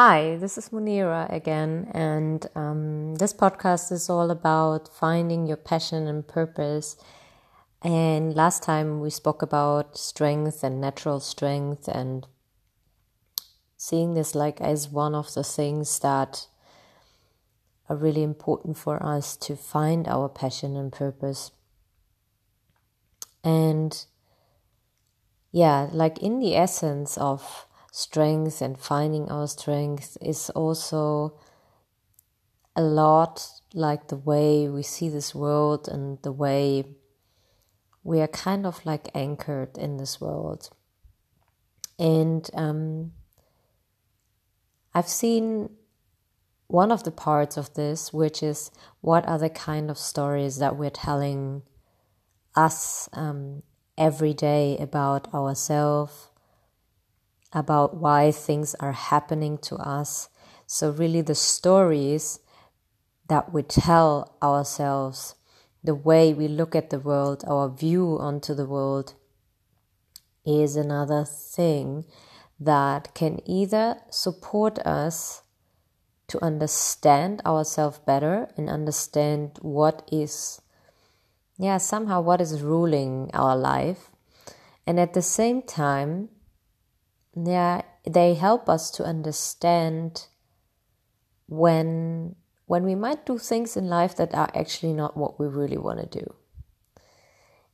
Hi, this is Munira again, and um, this podcast is all about finding your passion and purpose. And last time we spoke about strength and natural strength, and seeing this like as one of the things that are really important for us to find our passion and purpose. And yeah, like in the essence of strength and finding our strength is also a lot like the way we see this world and the way we are kind of like anchored in this world. And um, I've seen one of the parts of this, which is what are the kind of stories that we're telling us um, every day about ourselves, about why things are happening to us. So, really, the stories that we tell ourselves, the way we look at the world, our view onto the world, is another thing that can either support us to understand ourselves better and understand what is, yeah, somehow what is ruling our life. And at the same time, yeah, they help us to understand when when we might do things in life that are actually not what we really want to do.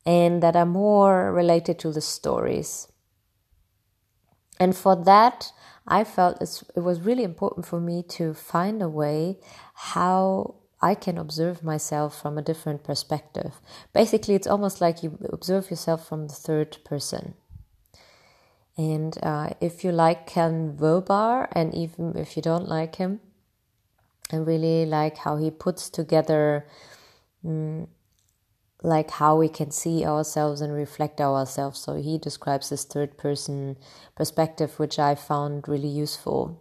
And that are more related to the stories. And for that i felt it was really important for me to find a way how i can observe myself from a different perspective. Basically it's almost like you observe yourself from the third person and uh, if you like Ken Wilber, and even if you don't like him, I really like how he puts together, um, like how we can see ourselves and reflect ourselves. So he describes this third person perspective, which I found really useful.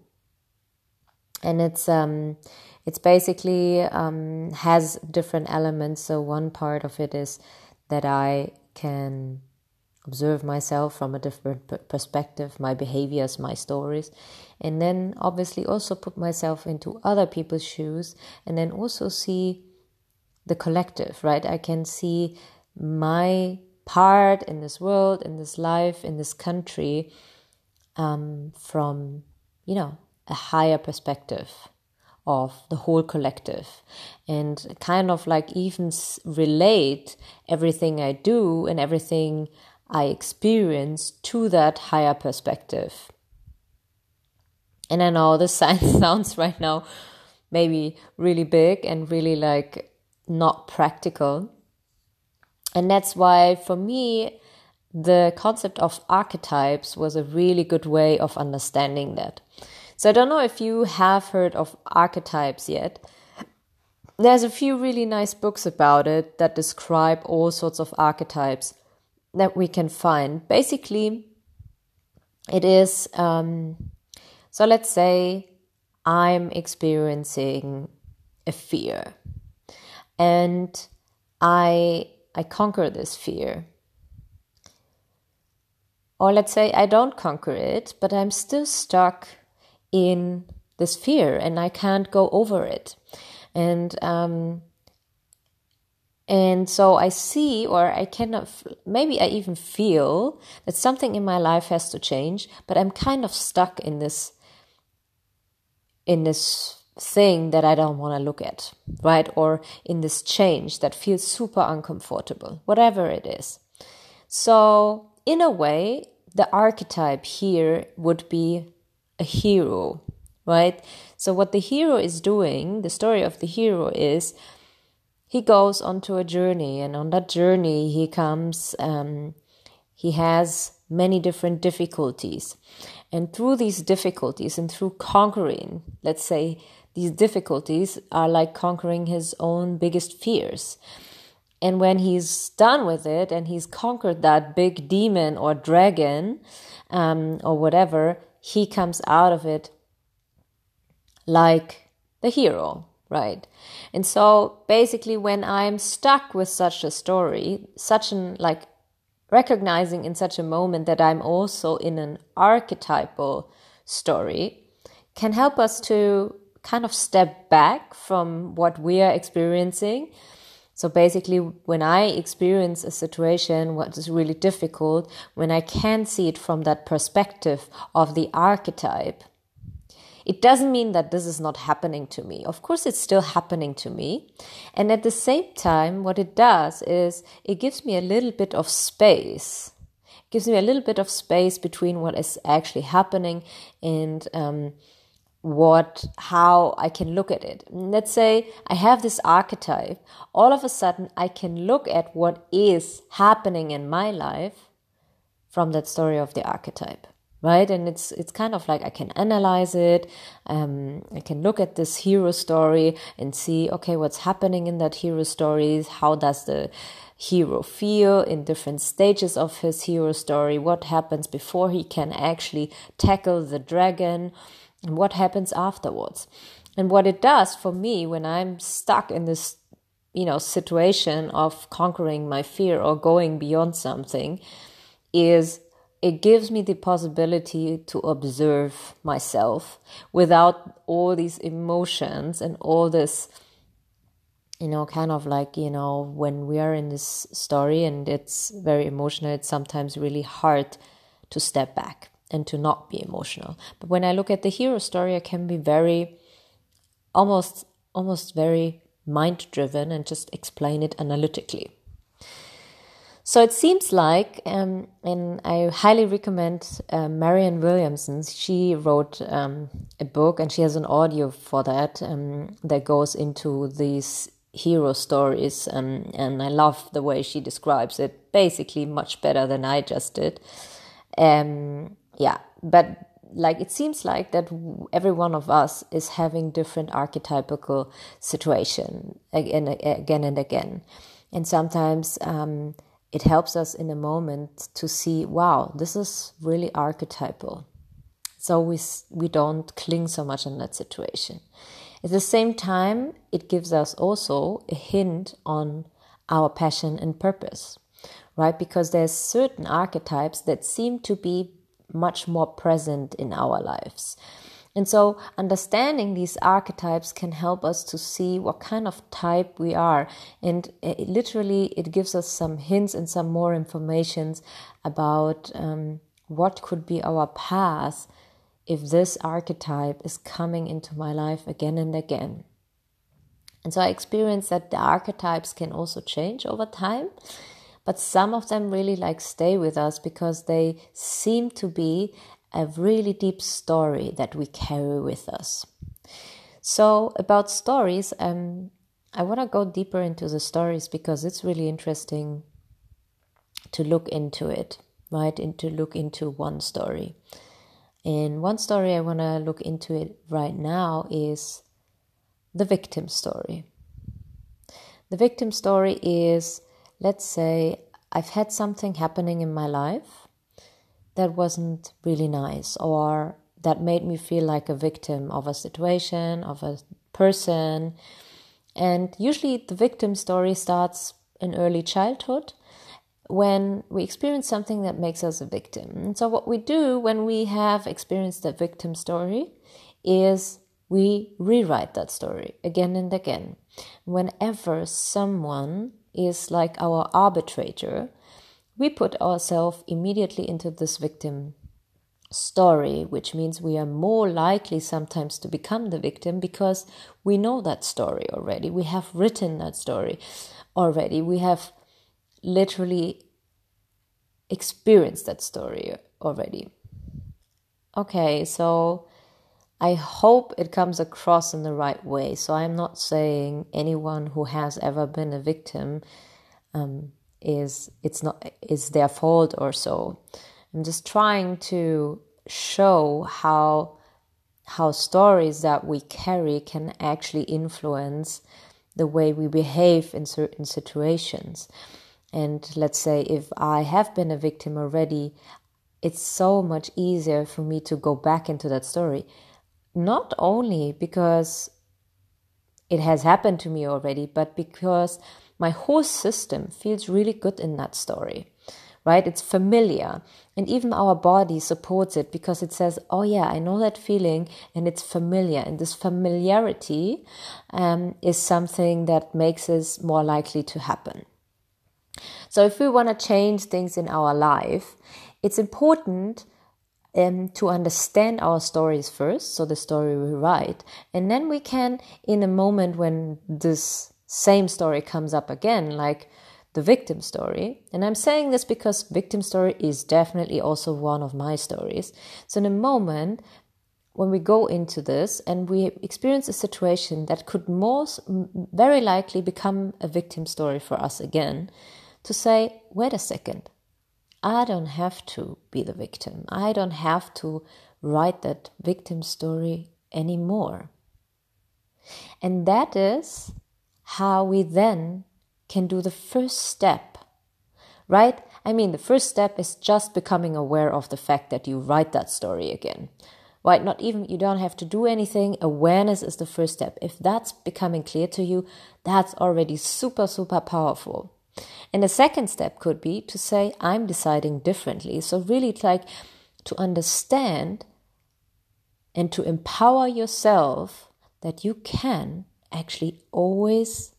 And it's um, it's basically um, has different elements. So one part of it is that I can observe myself from a different perspective, my behaviors, my stories, and then obviously also put myself into other people's shoes, and then also see the collective, right? I can see my part in this world, in this life, in this country um, from, you know, a higher perspective of the whole collective and kind of like even relate everything I do and everything I experience to that higher perspective. And I know the this sounds right now maybe really big and really like not practical. And that's why for me, the concept of archetypes was a really good way of understanding that. So I don't know if you have heard of archetypes yet. There's a few really nice books about it that describe all sorts of archetypes that we can find. Basically, it is um, so let's say I'm experiencing a fear and I I conquer this fear. Or let's say I don't conquer it, but I'm still stuck in this fear and I can't go over it. And um, and so I see, or I cannot, maybe I even feel that something in my life has to change, but I'm kind of stuck in this, in this thing that I don't want to look at, right? Or in this change that feels super uncomfortable, whatever it is. So, in a way, the archetype here would be a hero, right? So, what the hero is doing, the story of the hero is he goes onto a journey, and on that journey, he comes, um, he has many different difficulties. And through these difficulties and through conquering, let's say, these difficulties are like conquering his own biggest fears. And when he's done with it and he's conquered that big demon or dragon um, or whatever, he comes out of it like the hero, right? And so basically, when I'm stuck with such a story, such an like recognizing in such a moment that I'm also in an archetypal story can help us to kind of step back from what we are experiencing. So basically, when I experience a situation, what is really difficult, when I can see it from that perspective of the archetype, it doesn't mean that this is not happening to me. Of course, it's still happening to me. And at the same time, what it does is it gives me a little bit of space. It gives me a little bit of space between what is actually happening and um, what how I can look at it. Let's say I have this archetype. All of a sudden, I can look at what is happening in my life from that story of the archetype right? And it's it's kind of like i can analyze it um, i can look at this hero story and see okay what's happening in that hero story? How does the hero feel in different stages of his hero story? What happens before he can actually tackle the dragon? And what happens afterwards? And what it does for me when i'm stuck in this you know situation of conquering my fear or going beyond something is it gives me the possibility to observe myself without all these emotions and all this you know kind of like you know when we are in this story and it's very emotional it's sometimes really hard to step back and to not be emotional. But when i look at the hero story i can be very almost almost very mind driven and just explain it analytically so it seems like, um, and I highly recommend uh, Marianne Williamson. She wrote um, a book and she has an audio for that um, that goes into these hero stories. Um, and I love the way she describes it, basically much better than I just did. Um, yeah, but like it seems like that every one of us is having different archetypical situation again, again and again. And sometimes, um, it helps us in a moment to see, wow, this is really archetypal. So we, we don't cling so much in that situation. At the same time, it gives us also a hint on our passion and purpose, right? Because there's certain archetypes that seem to be much more present in our lives. And so understanding these archetypes can help us to see what kind of type we are. And it, literally, it gives us some hints and some more informations about um, what could be our path if this archetype is coming into my life again and again. And so I experienced that the archetypes can also change over time, but some of them really like stay with us because they seem to be a really deep story that we carry with us. So, about stories, um, I want to go deeper into the stories because it's really interesting to look into it, right? And to look into one story. And one story I want to look into it right now is the victim story. The victim story is, let's say, I've had something happening in my life that wasn't really nice or that made me feel like a victim of a situation, of a person. And usually the victim story starts in early childhood when we experience something that makes us a victim. And so, what we do when we have experienced a victim story is we rewrite that story again and again. Whenever someone is like our arbitrator, we put ourselves immediately into this victim story, which means we are more likely sometimes to become the victim because we know that story already. We have written that story already. We have literally experienced that story already. Okay, so I hope it comes across in the right way. So I'm not saying anyone who has ever been a victim um, is it's not is their fault or so. I'm just trying to show how how stories that we carry can actually influence the way we behave in certain situations. And let's say if I have been a victim already, it's so much easier for me to go back into that story. Not only because it has happened to me already, but because my whole system feels really good in that story, right? It's familiar. And even our body supports it because it says, oh, yeah, I know that feeling and it's familiar. And this familiarity um, is something that makes us more likely to happen. So, if we want to change things in our life, it's important um, to understand our stories first, so the story we write, and then we can, in a moment when this same story comes up again, like the victim story. And I'm saying this because victim story is definitely also one of my stories. So in a moment when we go into this and we experience a situation that could most very likely become a victim story for us again, to say, wait a second, I don't have to be the victim. I don't have to write that victim story anymore. And that is how we then can do the first step, right? I mean, the first step is just becoming aware of the fact that you write that story again. Right? Not even, you don't have to do anything. Awareness is the first step. If that's becoming clear to you, that's already super, super powerful. And the second step could be to say, I'm deciding differently. So, really, like to understand and to empower yourself that you can actually always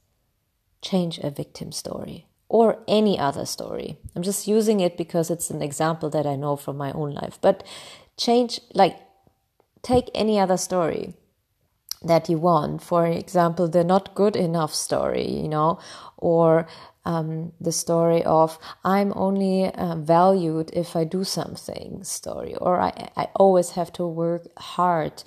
change a victim story or any other story. I'm just using it because it's an example that I know from my own life. But change, like, take any other story that you want. For example, the not good enough story, you know, or um, the story of I'm only uh, valued if I do something story, or I, I always have to work hard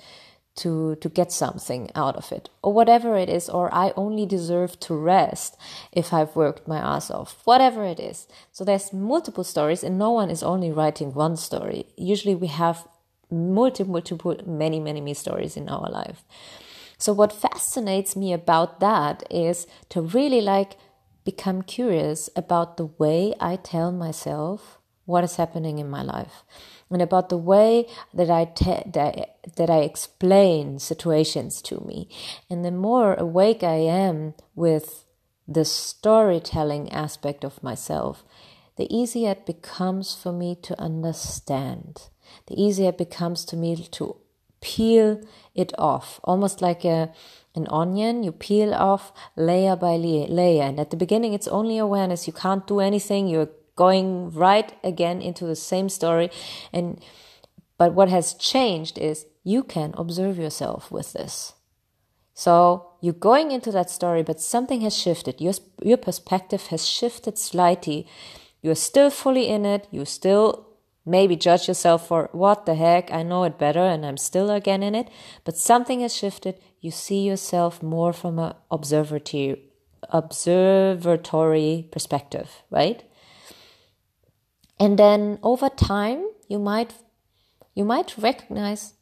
to to get something out of it or whatever it is or i only deserve to rest if i've worked my ass off whatever it is. So there's multiple stories and no one is only writing one story. Usually we have multiple multiple many many many stories in our life. So what fascinates me about that is to really like become curious about the way i tell myself what is happening in my life and about the way that I, te- that, that I explain situations to me. And the more awake I am with the storytelling aspect of myself, the easier it becomes for me to understand. The easier it becomes to me to peel it off, almost like a an onion. You peel off layer by layer, and at the beginning, it's only awareness. You can't do anything. You're going right again into the same story. And but what has changed is you can observe yourself with this. So you're going into that story but something has shifted. Your your perspective has shifted slightly. You're still fully in it. You still maybe judge yourself for what the heck? I know it better and i'm still again in it. But something has shifted. You see yourself more from an observatory observatory perspective right and then over time you might you might recognize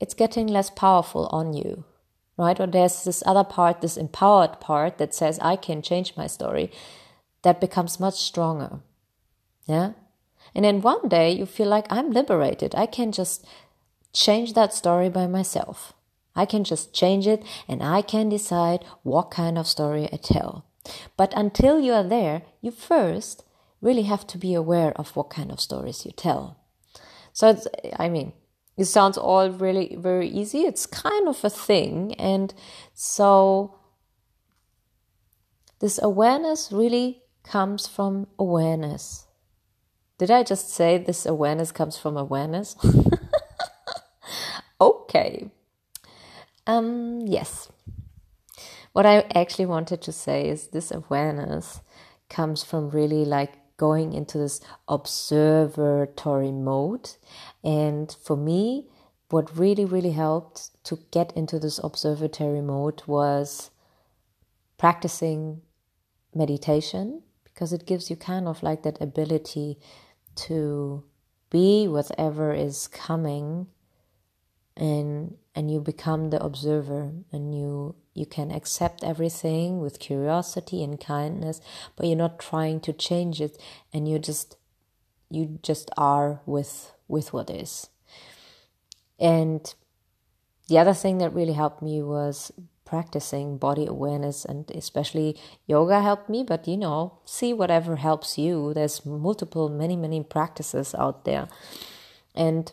it's getting less powerful on you right? Or there's this other part this empowered part that says i can change my story that becomes much stronger. Yeah? And then one day you feel like i'm liberated. I can just change that story by myself. I can just change it and i can decide what kind of story i tell. But until you are there you first really have to be aware of what kind of stories you tell. So I mean, it sounds all really very easy. It's kind of a thing. And so this awareness really comes from awareness. Did I just say this awareness comes from awareness? okay. Um, yes. What I actually wanted to say is this awareness comes from really like going into this observatory mode. And for me, what really, really helped to get into this observatory mode was practicing meditation because it gives you kind of like that ability to be whatever is coming and and you become the observer and you you can accept everything with curiosity and kindness but you're not trying to change it and you just you just are with with what is. And the other thing that really helped me was practicing body awareness and especially yoga helped me but you know see whatever helps you. There's multiple many many practices out there. And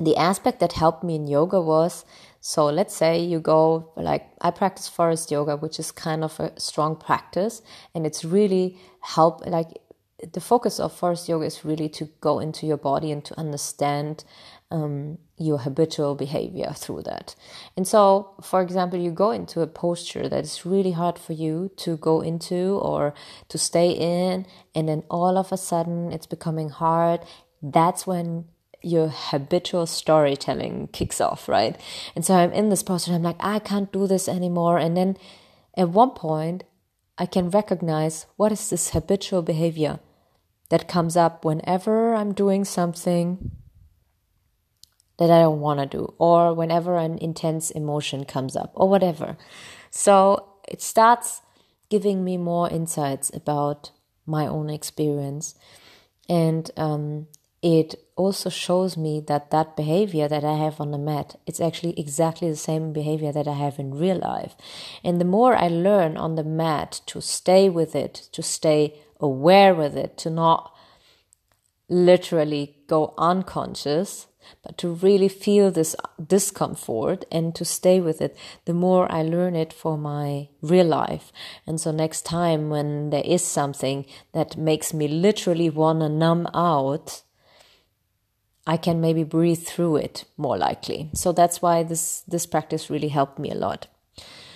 the aspect that helped me in yoga was so let's say you go like I practice Forrest Yoga which is kind of a strong practice and it's really help like the focus of Forrest Yoga is really to go into your body and to understand um, your habitual behavior through that. And so, for example, you go into a posture that is really hard for you to go into or to stay in, and then all of a sudden it's becoming hard. That's when your habitual storytelling kicks off, right? And so I'm in this posture, I'm like, I can't do this anymore. And then at one point, I can recognize what is this habitual behavior that comes up whenever I'm doing something that I don't want to do, or whenever an intense emotion comes up, or whatever. So it starts giving me more insights about my own experience. And um, it also shows me that that behavior that I have on the mat, it's actually exactly the same behavior that I have in real life. And the more I learn on the mat to stay with it, to stay aware with it, to not literally go unconscious, but to really feel this discomfort and to stay with it, the more I learn it for my real life. And so next time when there is something that makes me literally want to numb out, I can maybe breathe through it more likely. So that's why this, this practice really helped me a lot.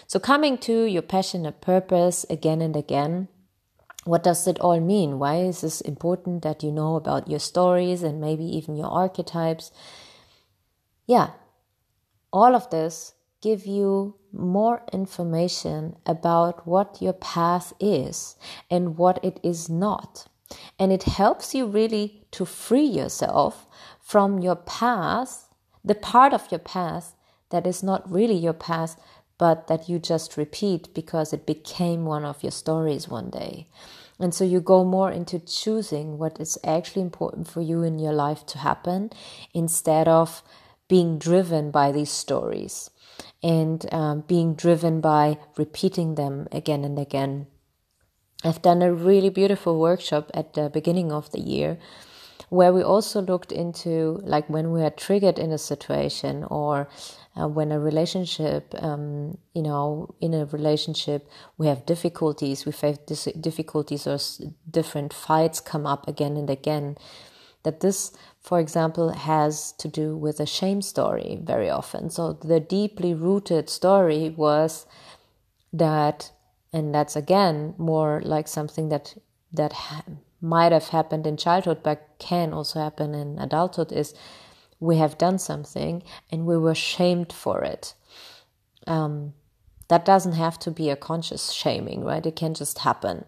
So coming to your passion and purpose again and again, what does it all mean? Why is this important that you know about your stories and maybe even your archetypes? Yeah, all of this give you more information about what your path is and what it is not. And it helps you really to free yourself from your past, the part of your past that is not really your past, but that you just repeat because it became one of your stories one day. And so you go more into choosing what is actually important for you in your life to happen instead of being driven by these stories and um, being driven by repeating them again and again. I've done a really beautiful workshop at the beginning of the year where we also looked into like when we are triggered in a situation or uh, when a relationship, um, you know, in a relationship, we have difficulties, we face difficulties or different fights come up again and again. That this, for example, has to do with a shame story very often. So the deeply rooted story was that, and that's again more like something that that ha- might have happened in childhood, but can also happen in adulthood. Is we have done something and we were shamed for it. Um, that doesn't have to be a conscious shaming, right? It can just happen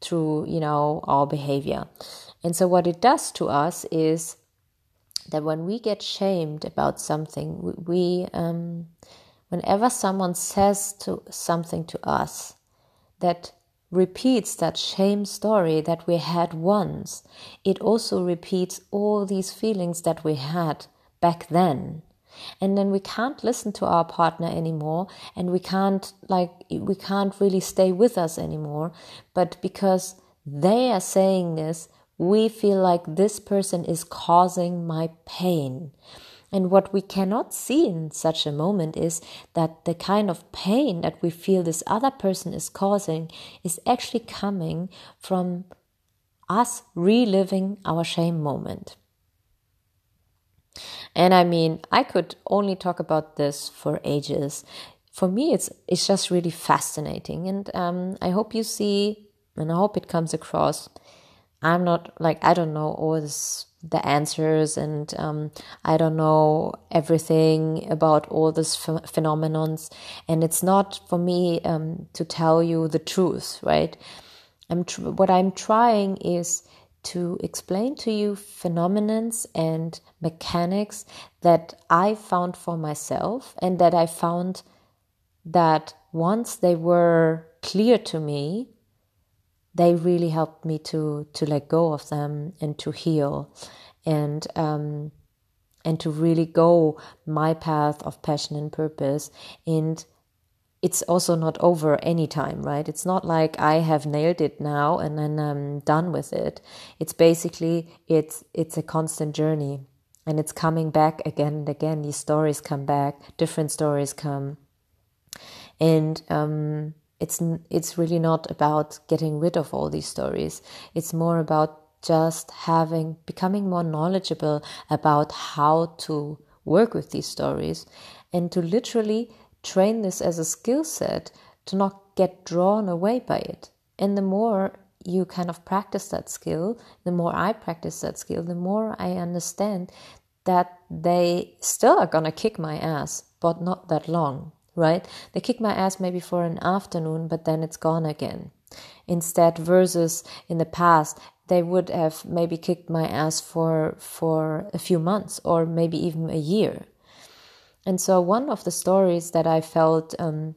through, you know, our behavior. And so what it does to us is that when we get shamed about something, we, um, whenever someone says to something to us that repeats that shame story that we had once, it also repeats all these feelings that we had back then. And then we can't listen to our partner anymore and we can't like we can't really stay with us anymore. But because they are saying this we feel like this person is causing my pain and what we cannot see in such a moment is that the kind of pain that we feel this other person is causing is actually coming from us reliving our shame moment. And I mean, I could only talk about this for ages. For me, it's it's just really fascinating, and um, I hope you see, and I hope it comes across. I'm not like I don't know all this, the answers, and um, I don't know everything about all these ph- phenomenons, and it's not for me um, to tell you the truth, right? I'm tr- what I'm trying is to explain to you phenomenons and mechanics that I found for myself and that I found that once they were clear to me, they really helped me to to let go of them and to heal and um, and to really go my path of passion and purpose and it's also not over anytime, right? It's not like I have nailed it now and then I'm done with it. It's basically it's it's a constant journey and it's coming back again and again. These stories come back, different stories come, and um, it's it's really not about getting rid of all these stories. It's more about just having becoming more knowledgeable about how to work with these stories and to literally train this as a skill set to not get drawn away by it. And the more you kind of practice that skill, the more I practice that skill, the more I understand that they still are gonna kick my ass, but not that long, right? They kick my ass maybe for an afternoon, but then it's gone again. Instead, versus in the past, they would have maybe kicked my ass for for a few months or maybe even a year and so, one of the stories that I felt um,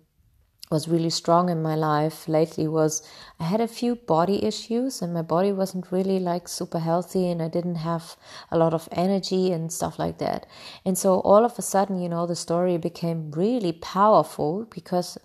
was really strong in my life lately was I had a few body issues, and my body wasn't really like super healthy, and I didn't have a lot of energy and stuff like that. And so, all of a sudden, you know, the story became really powerful because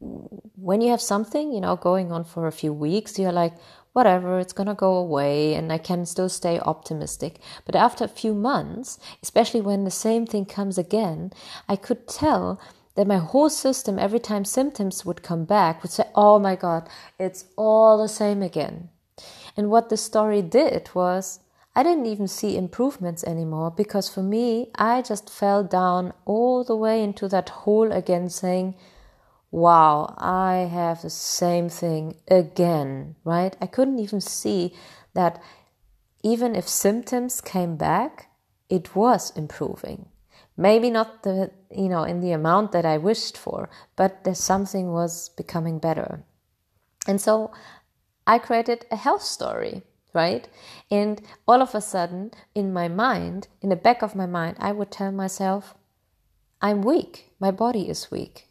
when you have something, you know, going on for a few weeks, you're like, whatever, it's going to go away and I can still stay optimistic. But after a few months, especially when the same thing comes again, I could tell that my whole system, every time symptoms would come back, would say, Oh my God, it's all the same again. And what the story did was, I didn't even see improvements anymore because for me, I just fell down all the way into that hole again, saying, wow, I have the same thing again, right? I couldn't even see that even if symptoms came back, it was improving. Maybe not the, you know, in the amount that I wished for, but there's something was becoming better. And so I created a health story, right? And all of a sudden, in my mind, in the back of my mind, I would tell myself, I'm weak. My body is weak.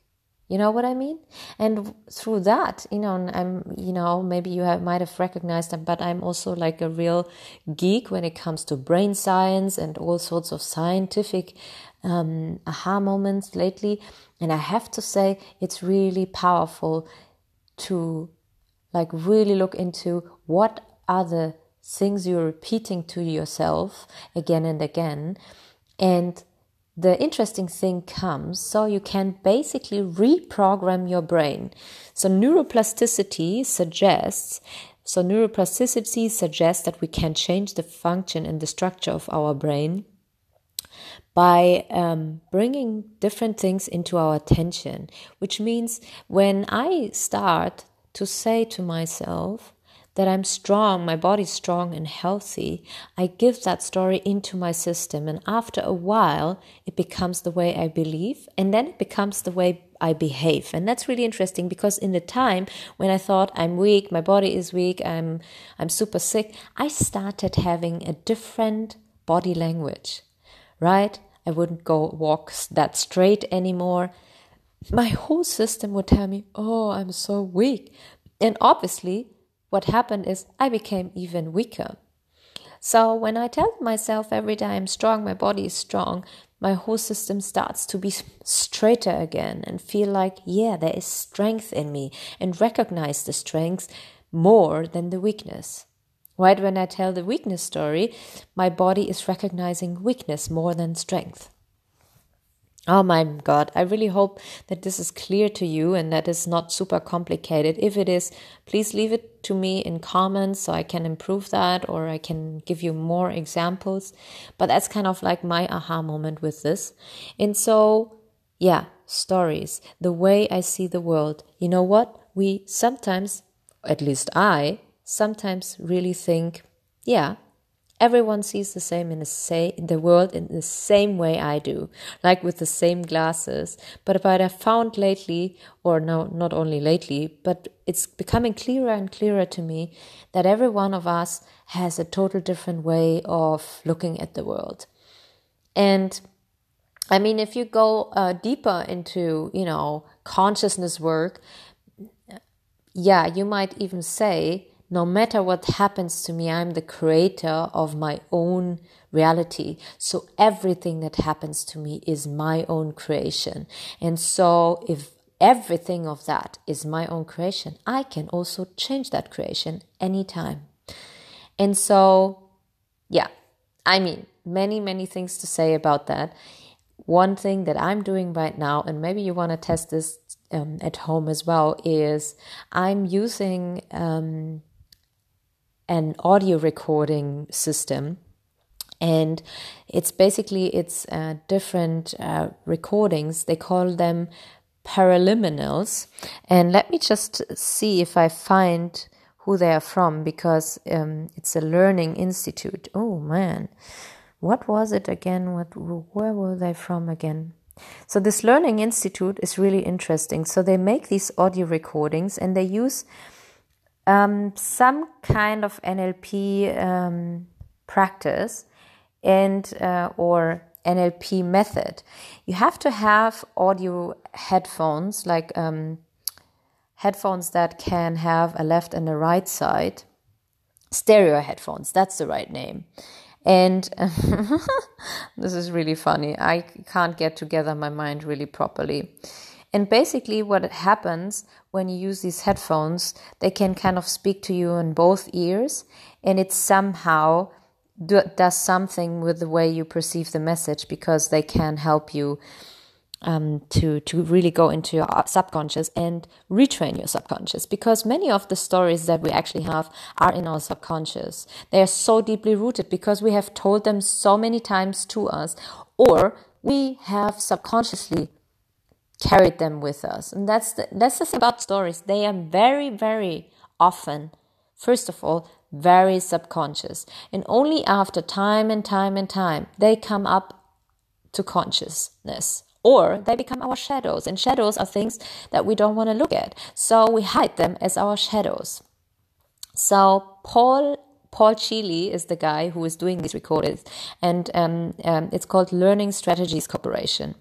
You know what I mean? And through that, you know, I'm, you know, maybe you have, might have recognized them, but I'm also like a real geek when it comes to brain science and all sorts of scientific um, aha moments lately. And I have to say, it's really powerful to like really look into what are the things you're repeating to yourself again and again and the interesting thing comes so you can basically reprogram your brain. So neuroplasticity suggests so neuroplasticity suggests that we can change the function and the structure of our brain by um, bringing different things into our attention which means when i start to say to myself that I'm strong, my body's strong and healthy, I give that story into my system. And after a while, it becomes the way I believe, and then it becomes the way I behave. And that's really interesting because in the time when I thought I'm weak, my body is weak, I'm, I'm super sick, I started having a different body language, right? I wouldn't go walk that straight anymore. My whole system would tell me, Oh, I'm so weak. And obviously, what happened is I became even weaker. So when I tell myself every day I'm strong, my body is strong, my whole system starts to be straighter again and feel like, yeah, there is strength in me and recognize the strength more than the weakness. Right when I tell the weakness story, my body is recognizing weakness more than strength. Oh my God, I really hope that this is clear to you and that is not super complicated. If it is, please leave it to me in comments so I can improve that or I can give you more examples. But that's kind of like my aha moment with this. And so, yeah, stories, the way I see the world. You know what? We sometimes, at least I, sometimes really think, yeah, everyone sees the same in the say in the world in the same way I do, like with the same glasses. But what I found lately, or no, not only lately, but it's becoming clearer and clearer to me that every one of us has a total different way of looking at the world. And I mean, if you go uh, deeper into, you know, consciousness work, yeah, you might even say no matter what happens to me, I'm the creator of my own reality. So everything that happens to me is my own creation. And so if everything of that is my own creation, I can also change that creation anytime. And so, yeah, I mean, many, many things to say about that. One thing that I'm doing right now, and maybe you want to test this um, at home as well, is I'm using um, an audio recording system. And it's basically it's uh, different uh, recordings. They call them paraliminals. And let me just see if i find who they are from because um, it's a learning institute. Oh man. What was it again? What where were they from again? So this learning institute is really interesting. So they make these audio recordings and they use um, some kind of nlp um, practice and uh, or NLP method. You have to have audio headphones, like um, headphones that can have a left and a right side. Stereo headphones, that's the right name. And this is really funny. I can't get together my mind really properly. And basically, what happens when you use these headphones, they can kind of speak to you in both ears, and it somehow do, does something with the way you perceive the message because they can help you um, to to really go into your subconscious and retrain your subconscious because many of the stories that we actually have are in our subconscious. They are so deeply rooted because we have told them so many times to us, or we have subconsciously carried them with us. And that's the, that's the thing about stories. They are very very often, first of all, very subconscious. And only after time and time and time, they come up to consciousness or they become our shadows. And shadows are things that we don't want to look at. So we hide them as our shadows. So Paul Paul Scheele is the guy who is doing these recordings, and um, um, it's called Learning Strategies Corporation.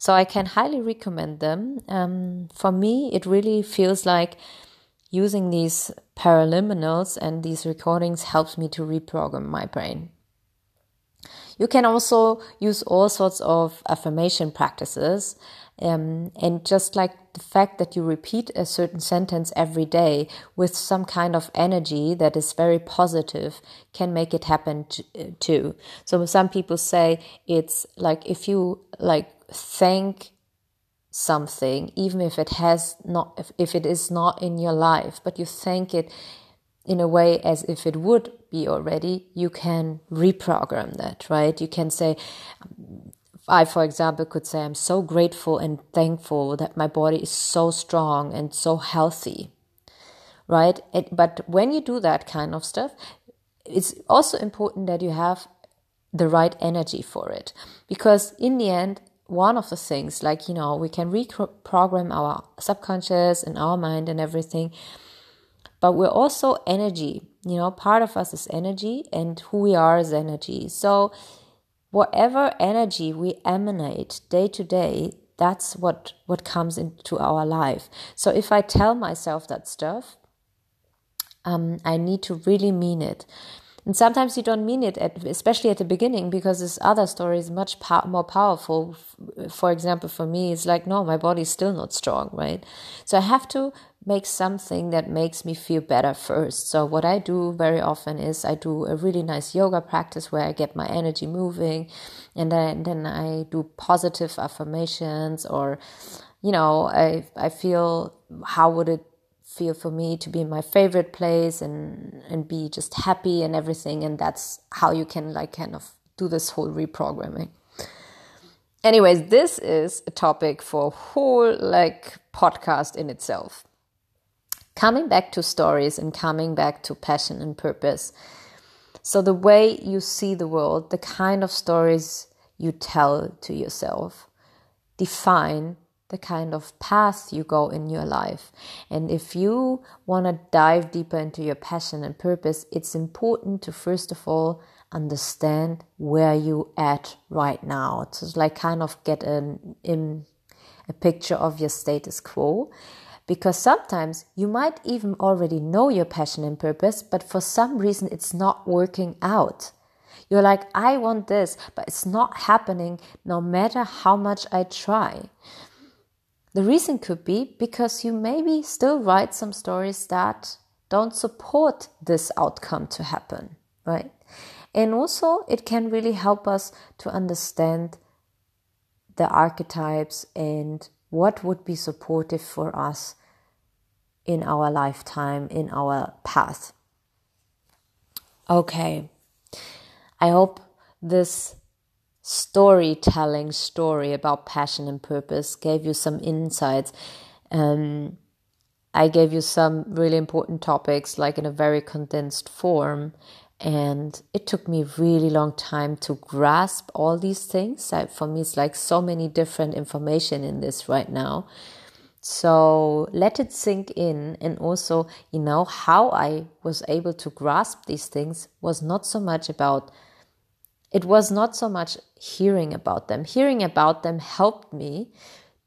So I can highly recommend them. Um, for me, it really feels like using these paraliminals and these recordings helps me to reprogram my brain. You can also use all sorts of affirmation practices. Um, and just like the fact that you repeat a certain sentence every day with some kind of energy that is very positive can make it happen too. So some people say it's like if you like thank something, even if it has not, if, if it is not in your life, but you thank it in a way as if it would be already, you can reprogram that, right? You can say, I, for example, could say, I'm so grateful and thankful that my body is so strong and so healthy, right? It, but when you do that kind of stuff, it's also important that you have the right energy for it because in the end one of the things like you know we can reprogram our subconscious and our mind and everything but we're also energy. You know part of us is energy and who we are is energy. So whatever energy we emanate day to day that's what what comes into our life. So if i tell myself that stuff um, i need to really mean it and sometimes you don't mean it, at, especially at the beginning, because this other story is much more powerful. For example, for me, it's like, no, my body's still not strong, right? So I have to make something that makes me feel better first. So what I do very often is I do a really nice yoga practice where I get my energy moving, and then then I do positive affirmations or you know i i feel how would it feel for me to be in my favorite place and and be just happy and everything and that's how you can like kind of do this whole reprogramming. Anyways this is a topic for a whole like podcast in itself. Coming back to stories and coming back to passion and purpose. So the way you see the world the kind of stories you tell to yourself define the kind of path you go in your life. And if you want to dive deeper into your passion and purpose, it's important to first of all understand where you at right now. To like kind of get an in a picture of your status quo. Because sometimes you might even already know your passion and purpose, but for some reason it's not working out. You're like, I want this, but it's not happening no matter how much I try. The reason could be because you maybe still write some stories that don't support this outcome to happen, right? And also, it can really help us to understand the archetypes and what would be supportive for us in our lifetime, in our path. Okay, I hope this storytelling story about passion and purpose gave you some insights. Um, I gave you some really important topics, like in a very condensed form. And it took me a really long time to grasp all these things. I, for me, it's like so many different information in this right now. So let it sink in. And also, you know, how I was able to grasp these things was not so much about it was not so much hearing about them. Hearing about them helped me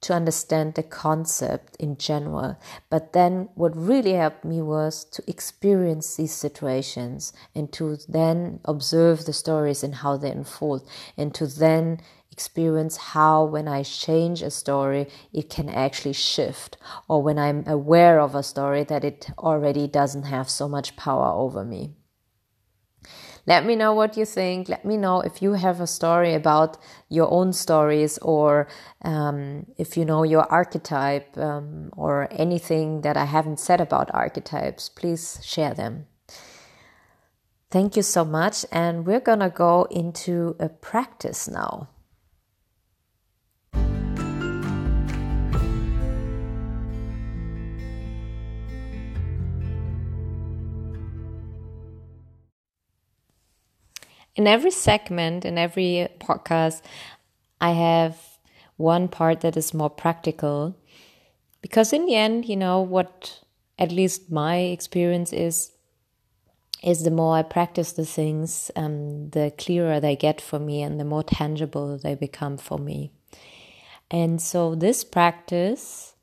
to understand the concept in general. But then what really helped me was to experience these situations and to then observe the stories and how they unfold and to then experience how when I change a story, it can actually shift or when I'm aware of a story that it already doesn't have so much power over me. Let me know what you think. Let me know if you have a story about your own stories or um, if you know your archetype um, or anything that I haven't said about archetypes. Please share them. Thank you so much. And we're going to go into a practice now. In every segment, in every podcast, I have one part that is more practical. Because in the end, you know, what at least my experience is, is the more I practice the things, um, the clearer they get for me and the more tangible they become for me. And so this practice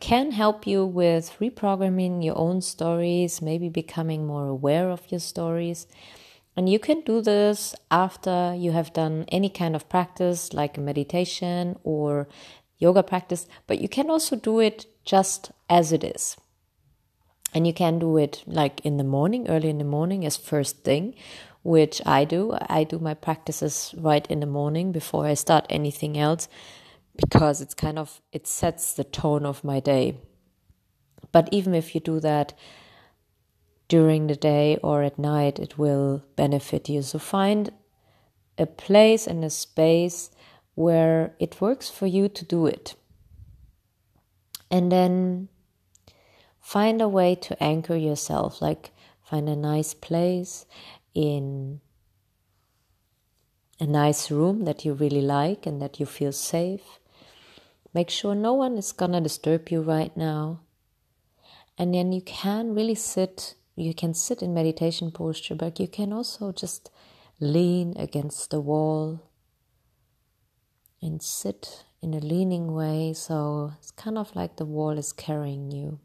can help you with reprogramming your own stories, maybe becoming more aware of your stories and you can do this after you have done any kind of practice like meditation or yoga practice, but you can also do it just as it is. And you can do it like in the morning, early in the morning as first thing, which I do. I do my practices right in the morning before I start anything else because it's kind of it sets the tone of my day. But even if you do that during the day or at night, it will benefit you. So find a place and a space where it works for you to do it. And then find a way to anchor yourself, like find a nice place in a nice room that you really like and that you feel safe. Make sure no one is gonna disturb you right now. And then you can really sit you can sit in meditation posture, but you can also just lean against the wall and sit in a leaning way. So it's kind of like the wall is carrying you.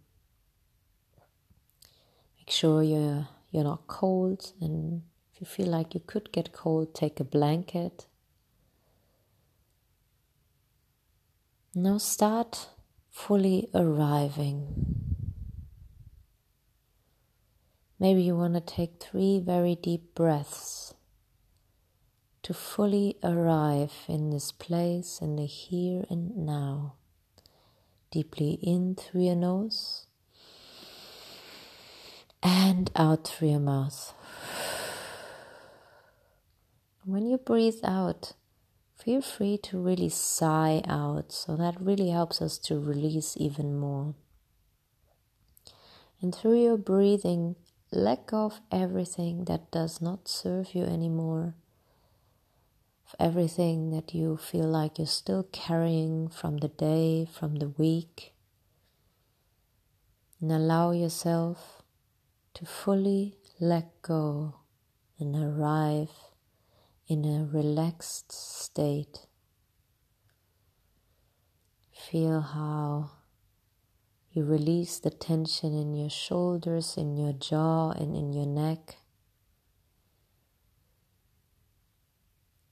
Make sure you're you're not cold, and if you feel like you could get cold, take a blanket. Now start fully arriving. Maybe you want to take three very deep breaths to fully arrive in this place in the here and now. Deeply in through your nose and out through your mouth. When you breathe out, feel free to really sigh out, so that really helps us to release even more. And through your breathing, let go of everything that does not serve you anymore, of everything that you feel like you're still carrying from the day, from the week. And allow yourself to fully let go and arrive in a relaxed state. Feel how you release the tension in your shoulders, in your jaw, and in your neck.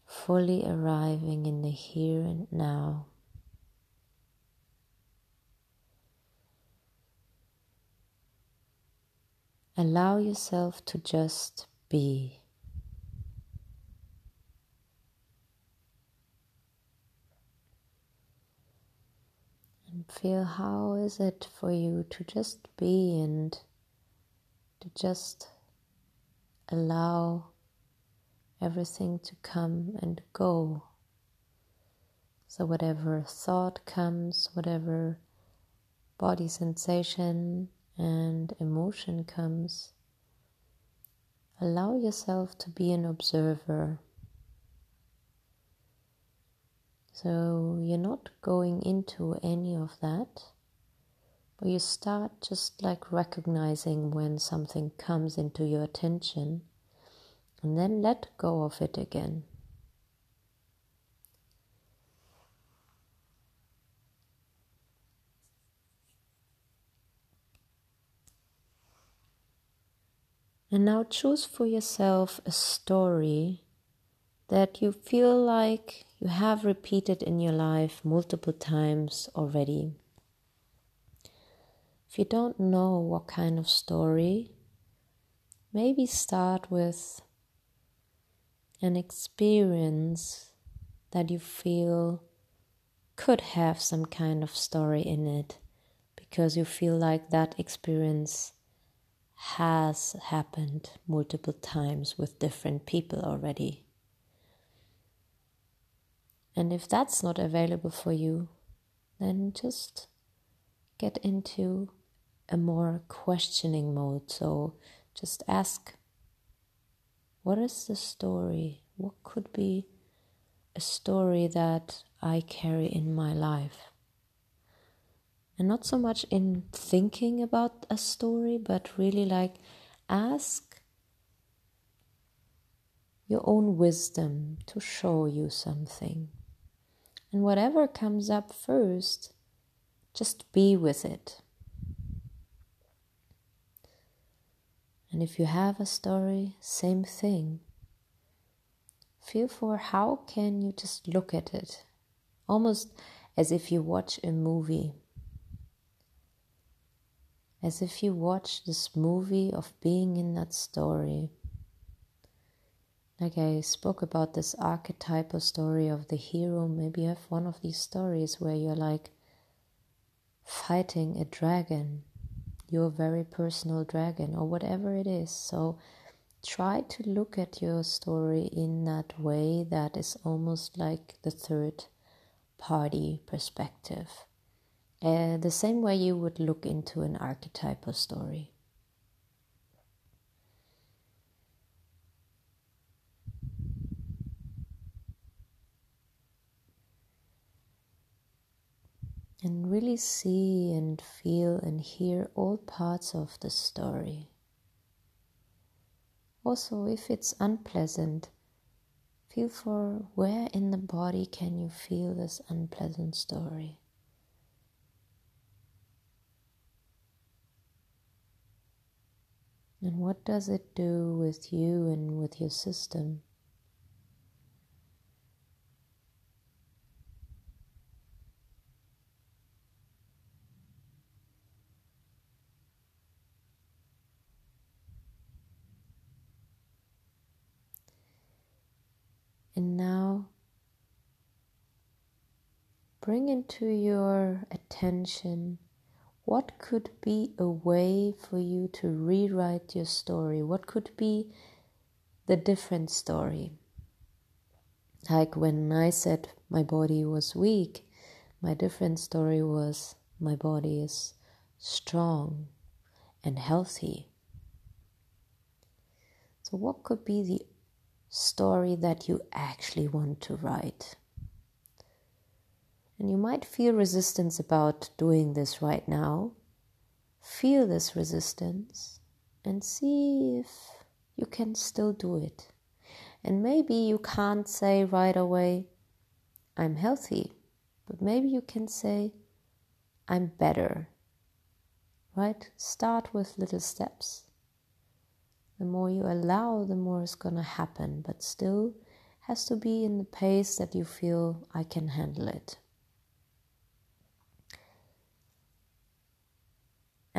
Fully arriving in the here and now. Allow yourself to just be. Feel how is it for you to just be and to just allow everything to come and go. So, whatever thought comes, whatever body sensation and emotion comes, allow yourself to be an observer. So, you're not going into any of that, but you start just like recognizing when something comes into your attention and then let go of it again. And now choose for yourself a story that you feel like you have repeated in your life multiple times already. If you don't know what kind of story, maybe start with an experience that you feel could have some kind of story in it because you feel like that experience has happened multiple times with different people already. And if that's not available for you, then just get into a more questioning mode. So just ask what is the story? What could be a story that I carry in my life? And not so much in thinking about a story, but really like ask your own wisdom to show you something. And whatever comes up first, just be with it. And if you have a story, same thing. Feel for how can you just look at it, almost as if you watch a movie. As if you watch this movie of being in that story. Like I spoke about this archetypal story of the hero, maybe you have one of these stories where you're like fighting a dragon your very personal dragon or whatever it is. So try to look at your story in that way that is almost like the third party perspective. Uh, the same way you would look into an archetypal story. And really see and feel and hear all parts of the story. Also, if it's unpleasant, feel for where in the body can you feel this unpleasant story. And what does it do with you and with your system? And now bring into your attention what could be a way for you to rewrite your story? What could be the different story? Like when I said my body was weak, my different story was my body is strong and healthy. So, what could be the story that you actually want to write. And you might feel resistance about doing this right now. Feel this resistance and see if you can still do it. And maybe you can't say right away, I'm healthy, but maybe you can say, I'm better. Right? Start with little steps. The more you allow, the more is going to happen, but still has to be in the pace that you feel I can handle it.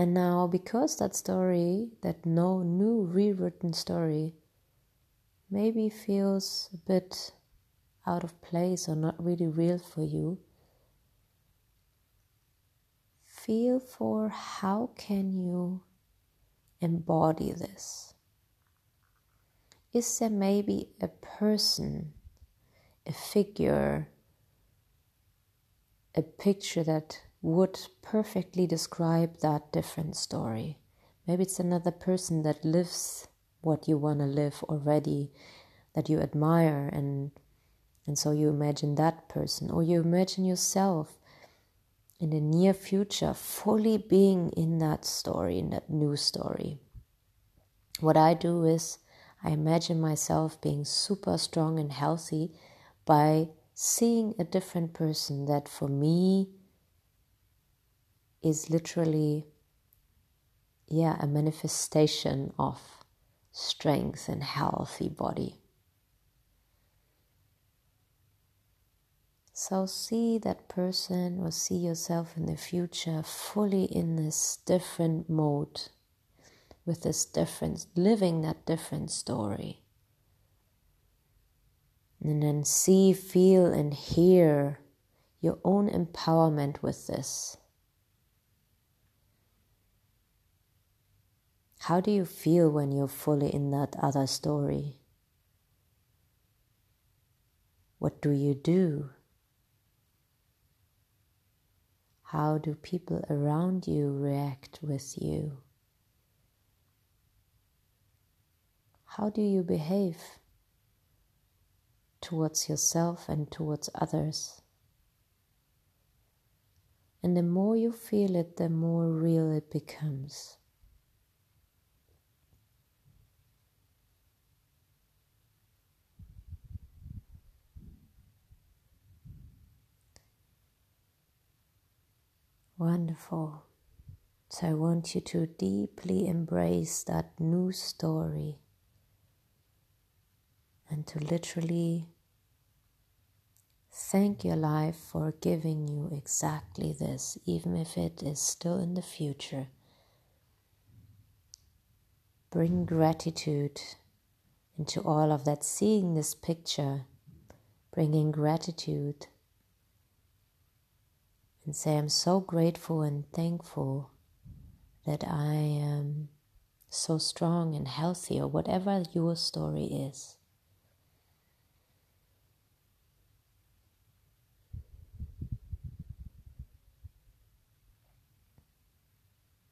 And now, because that story, that no new rewritten story, maybe feels a bit out of place or not really real for you, feel for how can you embody this? Is there maybe a person, a figure, a picture that would perfectly describe that different story? Maybe it's another person that lives what you want to live already, that you admire, and, and so you imagine that person, or you imagine yourself in the near future fully being in that story, in that new story. What I do is I imagine myself being super strong and healthy by seeing a different person that for me is literally, yeah, a manifestation of strength and healthy body. So see that person or see yourself in the future fully in this different mode, with this different, living that different story. And then see, feel, and hear your own empowerment with this. How do you feel when you're fully in that other story? What do you do? How do people around you react with you? How do you behave towards yourself and towards others? And the more you feel it, the more real it becomes. Wonderful. So I want you to deeply embrace that new story and to literally thank your life for giving you exactly this, even if it is still in the future. Bring gratitude into all of that, seeing this picture, bringing gratitude and say, I'm so grateful and thankful that I am so strong and healthy, or whatever your story is.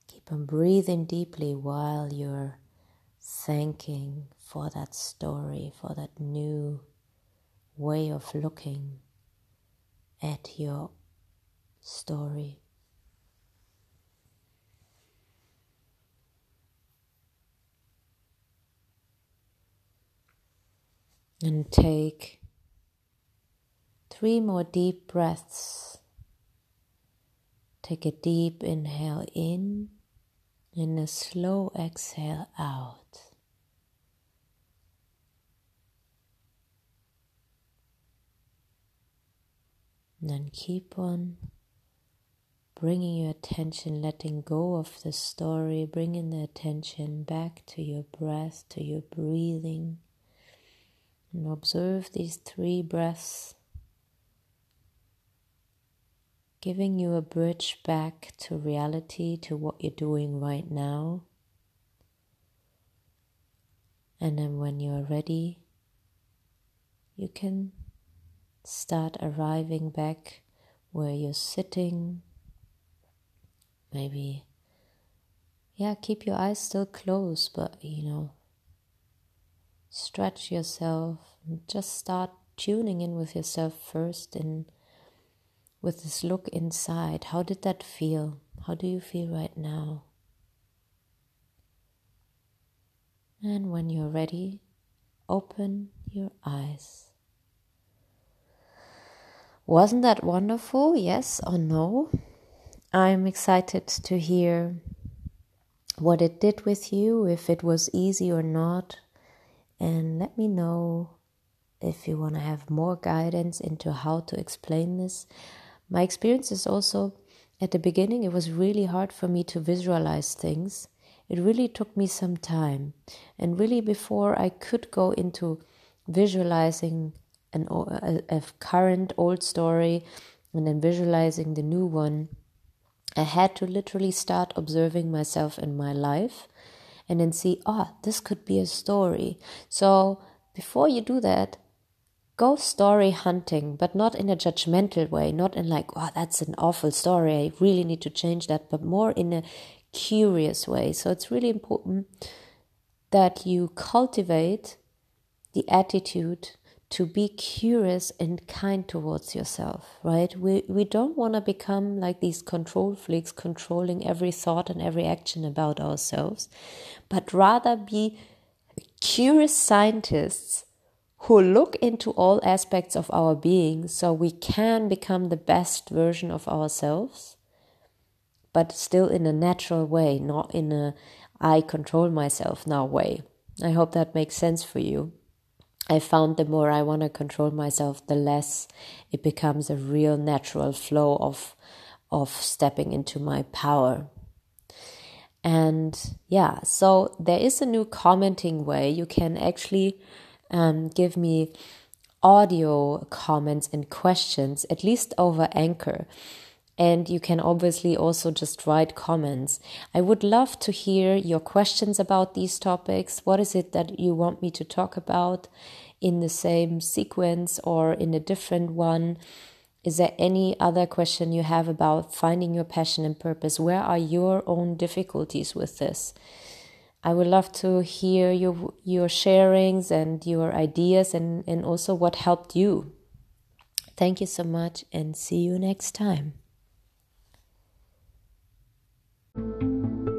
Keep on breathing deeply while you're thanking for that story, for that new way of looking at your story. And take three more deep breaths. Take a deep inhale in and a slow exhale out. And then keep on bringing your attention, letting go of the story, bringing the attention back to your breath, to your breathing, and observe these three breaths, giving you a bridge back to reality, to what you're doing right now. And then when you're ready, you can start arriving back where you're sitting maybe yeah keep your eyes still closed but you know stretch yourself and just start tuning in with yourself first and with this look inside. How did that feel? How do you feel right now? And when you're ready open your eyes. Wasn't that wonderful? Yes or no I'm excited to hear what it did with you, if it was easy or not, and let me know if you want to have more guidance into how to explain this. My experience is also at the beginning, it was really hard for me to visualize things. It really took me some time. And really, before I could go into visualizing an, a, a current old story and then visualizing the new one, I had to literally start observing myself in my life and then see, oh, this could be a story. So before you do that, go story hunting, but not in a judgmental way, not in like, oh, that's an awful story. I really need to change that, but more in a curious way. So it's really important that you cultivate the attitude to be curious and kind towards yourself, right? We we don't want to become like these control freaks controlling every thought and every action about ourselves, but rather be curious scientists who look into all aspects of our being so we can become the best version of ourselves, but still in a natural way, not in a I control myself now way. I hope that makes sense for you. I found the more I want to control myself, the less it becomes a real natural flow of of stepping into my power. And yeah, so there is a new commenting way. You can actually um, give me audio comments and questions, at least over Anchor. And you can obviously also just write comments. I would love to hear your questions about these topics. What is it that you want me to talk about in the same sequence or in a different one? Is there any other question you have about finding your passion and purpose? Where are your own difficulties with this? I would love to hear your your sharings and your ideas and, and also what helped you. Thank you so much and see you next time. うん。